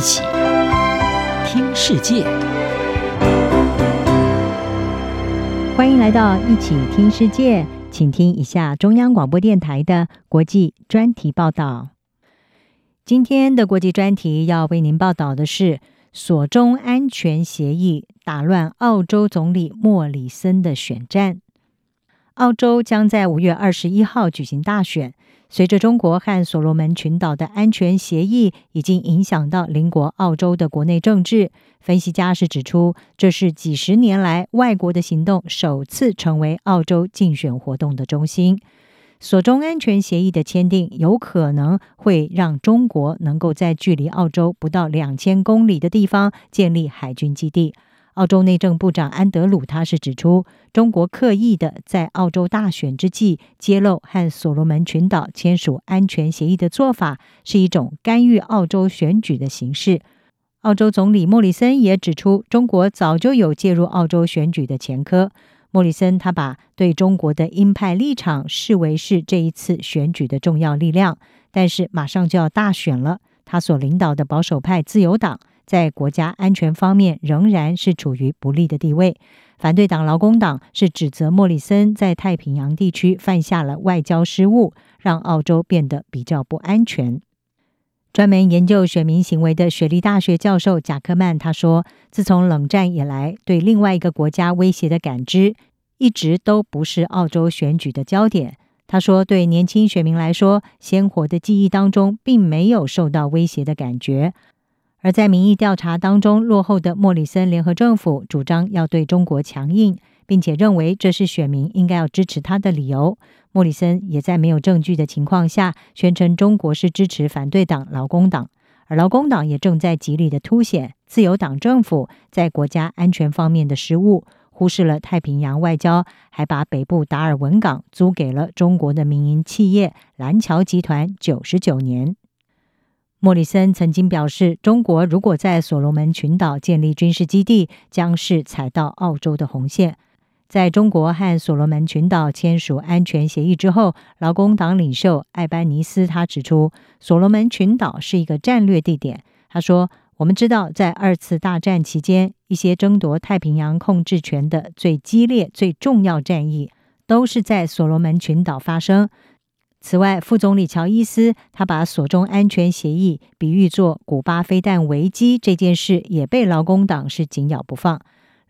一起听世界，欢迎来到一起听世界，请听一下中央广播电台的国际专题报道。今天的国际专题要为您报道的是：索中安全协议打乱澳洲总理莫里森的选战。澳洲将在五月二十一号举行大选。随着中国和所罗门群岛的安全协议已经影响到邻国澳洲的国内政治，分析家是指出，这是几十年来外国的行动首次成为澳洲竞选活动的中心。所中安全协议的签订有可能会让中国能够在距离澳洲不到两千公里的地方建立海军基地。澳洲内政部长安德鲁他是指出，中国刻意的在澳洲大选之际揭露和所罗门群岛签署安全协议的做法，是一种干预澳洲选举的形式。澳洲总理莫里森也指出，中国早就有介入澳洲选举的前科。莫里森他把对中国的鹰派立场视为是这一次选举的重要力量，但是马上就要大选了，他所领导的保守派自由党。在国家安全方面仍然是处于不利的地位。反对党劳工党是指责莫里森在太平洋地区犯下了外交失误，让澳洲变得比较不安全。专门研究选民行为的雪梨大学教授贾克曼他说：“自从冷战以来，对另外一个国家威胁的感知一直都不是澳洲选举的焦点。”他说：“对年轻选民来说，鲜活的记忆当中并没有受到威胁的感觉。”而在民意调查当中落后的莫里森联合政府主张要对中国强硬，并且认为这是选民应该要支持他的理由。莫里森也在没有证据的情况下宣称中国是支持反对党劳工党，而劳工党也正在极力的凸显自由党政府在国家安全方面的失误，忽视了太平洋外交，还把北部达尔文港租给了中国的民营企业蓝桥集团九十九年。莫里森曾经表示，中国如果在所罗门群岛建立军事基地，将是踩到澳洲的红线。在中国和所罗门群岛签署安全协议之后，劳工党领袖艾班尼斯他指出，所罗门群岛是一个战略地点。他说：“我们知道，在二次大战期间，一些争夺太平洋控制权的最激烈、最重要战役，都是在所罗门群岛发生。”此外，副总理乔伊斯他把索中安全协议比喻作古巴飞弹危机这件事，也被劳工党是紧咬不放。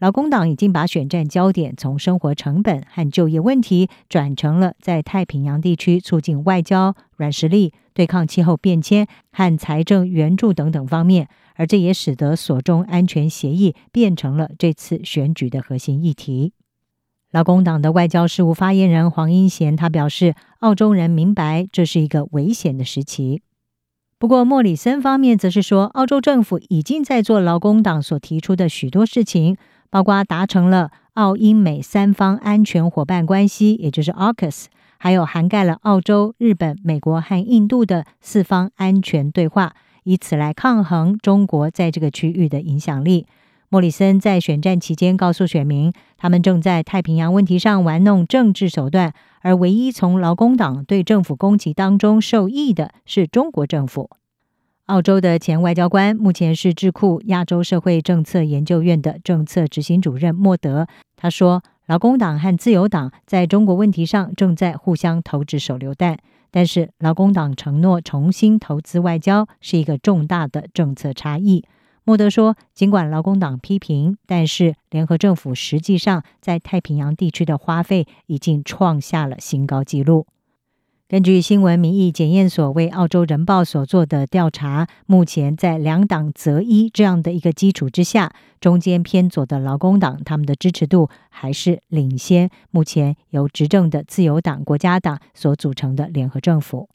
劳工党已经把选战焦点从生活成本和就业问题转成了在太平洋地区促进外交、软实力、对抗气候变迁和财政援助等等方面，而这也使得索中安全协议变成了这次选举的核心议题。劳工党的外交事务发言人黄英贤他表示，澳洲人明白这是一个危险的时期。不过，莫里森方面则是说，澳洲政府已经在做劳工党所提出的许多事情，包括达成了澳英美三方安全伙伴关系，也就是 AUKUS，还有涵盖了澳洲、日本、美国和印度的四方安全对话，以此来抗衡中国在这个区域的影响力。莫里森在选战期间告诉选民，他们正在太平洋问题上玩弄政治手段，而唯一从劳工党对政府攻击当中受益的是中国政府。澳洲的前外交官，目前是智库亚洲社会政策研究院的政策执行主任莫德，他说，劳工党和自由党在中国问题上正在互相投掷手榴弹，但是劳工党承诺重新投资外交是一个重大的政策差异。莫德说：“尽管劳工党批评，但是联合政府实际上在太平洋地区的花费已经创下了新高纪录。根据新闻民意检验所为澳洲人报所做的调查，目前在两党择一这样的一个基础之下，中间偏左的劳工党他们的支持度还是领先目前由执政的自由党国家党所组成的联合政府。”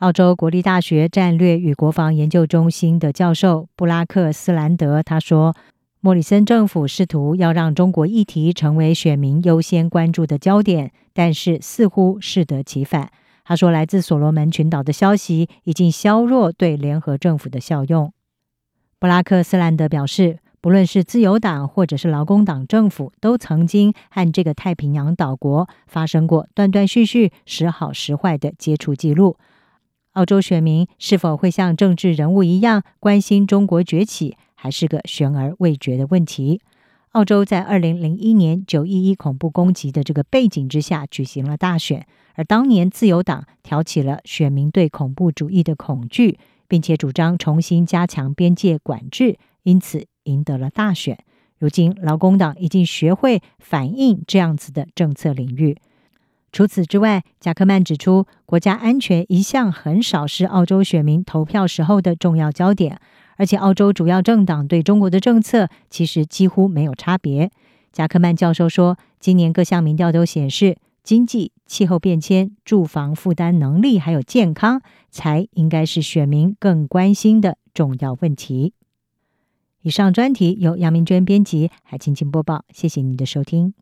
澳洲国立大学战略与国防研究中心的教授布拉克斯兰德他说：“莫里森政府试图要让中国议题成为选民优先关注的焦点，但是似乎适得其反。”他说：“来自所罗门群岛的消息已经削弱对联合政府的效用。”布拉克斯兰德表示：“不论是自由党或者是劳工党政府，都曾经和这个太平洋岛国发生过断断续续、时好时坏的接触记录。”澳洲选民是否会像政治人物一样关心中国崛起，还是个悬而未决的问题。澳洲在二零零一年九一一恐怖攻击的这个背景之下举行了大选，而当年自由党挑起了选民对恐怖主义的恐惧，并且主张重新加强边界管制，因此赢得了大选。如今劳工党已经学会反映这样子的政策领域。除此之外，贾克曼指出，国家安全一向很少是澳洲选民投票时候的重要焦点，而且澳洲主要政党对中国的政策其实几乎没有差别。贾克曼教授说，今年各项民调都显示，经济、气候变迁、住房负担能力还有健康，才应该是选民更关心的重要问题。以上专题由杨明娟编辑，还请播报，谢谢您的收听。